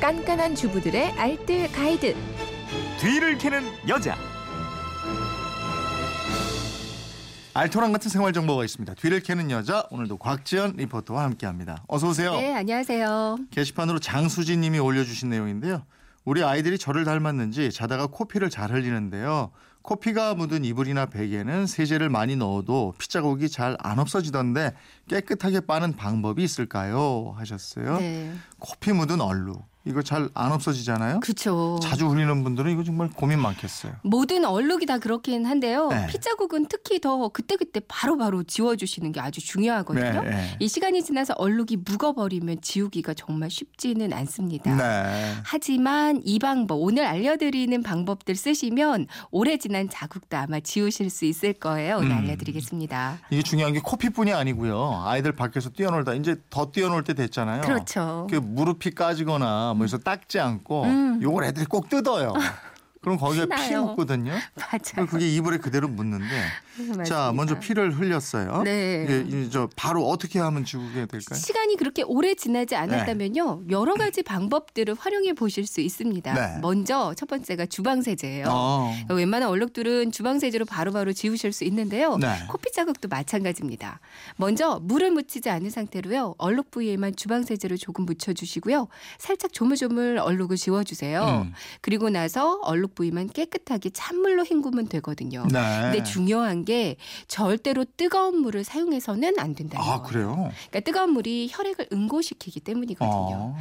깐깐한 주부들의 알뜰 가이드. 뒤를 캐는 여자. 알토란 같은 생활 정보가 있습니다. 뒤를 캐는 여자 오늘도 곽지연 리포터와 함께합니다. 어서 오세요. 네, 안녕하세요. 게시판으로 장수진 님이 올려주신 내용인데요. 우리 아이들이 저를 닮았는지 자다가 코피를 잘 흘리는데요. 코피가 묻은 이불이나 베개는 세제를 많이 넣어도 피자국이 잘 안 없어지던데 깨끗하게 빠는 방법이 있을까요? 하셨어요. 네. 코피 묻은 얼룩 이거 잘 안 없어지잖아요. 그쵸. 자주 흘리는 분들은 이거 정말 고민 많겠어요. 모든 얼룩이 다 그렇긴 한데요. 네. 피자국은 특히 더 그때그때 바로 바로 지워주시는 게 아주 중요하거든요. 네, 네. 이 시간이 지나서 얼룩이 묵어버리면 지우기가 정말 쉽지는 않습니다. 네. 하지만 이 방법, 오늘 알려드리는 방법들 쓰시면 오래 지난 자국도 아마 지우실 수 있을 거예요. 오늘 음. 알려드리겠습니다. 이게 중요한 게 코피뿐이 아니고요. 아이들 밖에서 뛰어놀다 이제 더 뛰어놀 때 됐잖아요. 그렇죠. 그 무릎이 까지거나 뭐 해서 닦지 않고 음. 요걸 애들이 꼭 뜯어요. 그럼 거기가 피 피나요. 묻거든요. 맞아요. 그게 이불에 그대로 묻는데 자 맞습니다. 먼저 피를 흘렸어요. 네. 이게 이제 저 바로 어떻게 하면 지우게 될까요? 시간이 그렇게 오래 지나지 않았다면요 여러 가지 방법들을 활용해 보실 수 있습니다. 네. 먼저 첫 번째가 주방 세제예요. 어. 그러니까 웬만한 얼룩들은 주방 세제로 바로바로 지우실 수 있는데요. 네. 코피 자국도 마찬가지입니다. 먼저 물을 묻히지 않은 상태로요 얼룩 부위에만 주방 세제를 조금 묻혀 주시고요. 살짝 조물조물 얼룩을 지워 주세요. 음. 그리고 나서 얼룩 부위만 깨끗하게 찬물로 헹구면 되거든요. 네. 근데 중요한 게 절대로 뜨거운 물을 사용해서는 안 된다는 아 거예요. 그래요? 그러니까 뜨거운 물이 혈액을 응고시키기 때문이거든요. 어.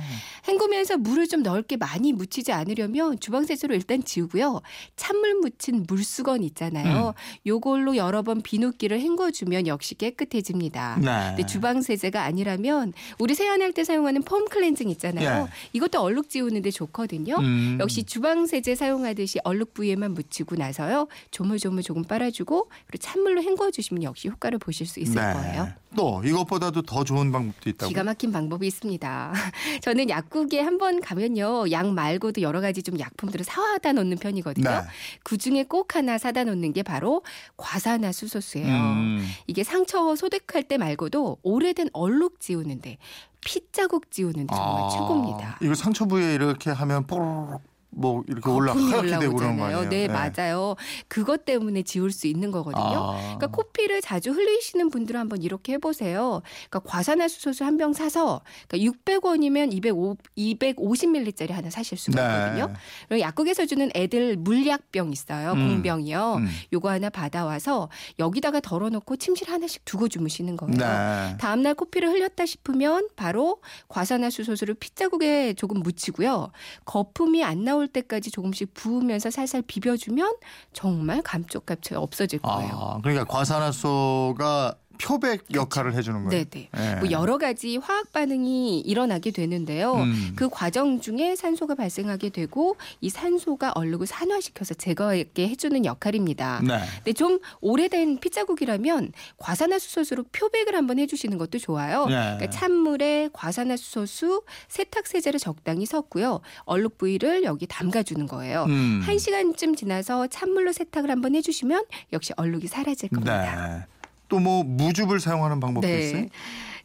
헹구면서 물을 좀 넓게 많이 묻히지 않으려면 주방 세제로 일단 지우고요. 찬물 묻힌 물수건 있잖아요. 요걸로 여러 번 비눗기를 헹궈주면 역시 깨끗해집니다. 네. 근데 주방 세제가 아니라면 우리 세안할 때 사용하는 폼 클렌징 있잖아요. 예. 이것도 얼룩 지우는데 좋거든요. 음. 역시 주방 세제 사용하듯 이 얼룩 부위에만 묻히고 나서요. 조물조물 조금 빨아주고 그리고 찬물로 헹궈 주시면 역시 효과를 보실 수 있을 네. 거예요. 또 이것보다도 더 좋은 방법도 있다고. 기가 막힌 방법이 있습니다. 저는 약국에 한 번 가면요. 약 말고도 여러 가지 좀 약품들을 사다 놓는 편이거든요. 네. 그 중에 꼭 하나 사다 놓는 게 바로 과산화 수소수예요. 음. 이게 상처 소독할 때 말고도 오래된 얼룩 지우는데 핏자국 지우는데 정말 아, 최고입니다. 이거 상처 부위에 이렇게 하면 뽀로록 뭐 이렇게 올라 하얗게 되고 그런 거 올라오잖아요. 아니에요? 네, 맞아요. 그것 때문에 지울 수 있는 거거든요. 아. 그러니까 코피를 자주 흘리시는 분들은 한번 이렇게 해보세요. 그러니까 과산화수소수 한 병 사서 그러니까 600원이면 205, 250ml짜리 하나 사실 수가 네. 있거든요. 그리고 약국에서 주는 애들 물약병 있어요. 음. 공병이요. 음. 요거 하나 받아와서 여기다가 덜어놓고 침실 하나씩 두고 주무시는 거예요. 네. 다음날 코피를 흘렸다 싶으면 바로 과산화수소수를 핏자국에 조금 묻히고요. 거품이 안 나올 때까지 조금씩 부으면서 살살 비벼주면 정말 감쪽같이 없어질 거예요. 아, 그러니까 과산화소가 표백 역할을 해주는 거예요. 네네. 네. 뭐 여러 가지 화학 반응이 일어나게 되는데요. 음. 그 과정 중에 산소가 발생하게 되고 이 산소가 얼룩을 산화시켜서 제거하게 해주는 역할입니다. 네. 근데 좀 오래된 핏자국이라면 과산화수소수로 표백을 한번 해주시는 것도 좋아요. 네. 그러니까 찬물에 과산화수소수, 세탁세제를 적당히 섞고요. 얼룩 부위를 여기 담가주는 거예요. 음. 한 시간쯤 지나서 찬물로 세탁을 한번 해주시면 역시 얼룩이 사라질 겁니다. 네. 또 뭐 무즙을 사용하는 방법도 있어요?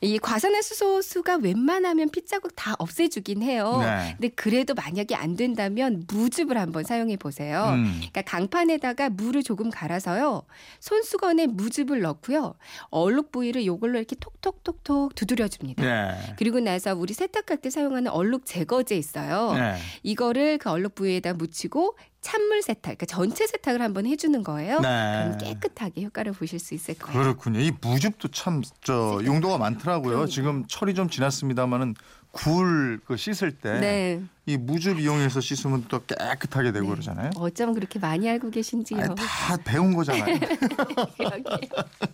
이 과산화수소수가 웬만하면 핏자국 다 없애주긴 해요. 네. 근데 그래도 만약에 안 된다면 무즙을 한번 사용해 보세요. 음. 그러니까 강판에다가 물을 조금 갈아서요. 손수건에 무즙을 넣고요. 얼룩 부위를 요걸로 이렇게 톡톡톡톡 두드려 줍니다. 네. 그리고 나서 우리 세탁할 때 사용하는 얼룩 제거제 있어요. 네. 이거를 그 얼룩 부위에다 묻히고 찬물 세탁, 그러니까 전체 세탁을 한번 해주는 거예요. 네. 그럼 깨끗하게 효과를 보실 수 있을 거예요. 그렇군요. 이 무즙도 참 저 용도가 많더라고요. 그러니까요. 지금 철이 좀 지났습니다만은 굴 그 씻을 때이 네. 무즙 이용해서 씻으면 또 깨끗하게 되고 네. 그러잖아요. 어쩜 그렇게 많이 알고 계신지요. 아니, 다 배운 거잖아요.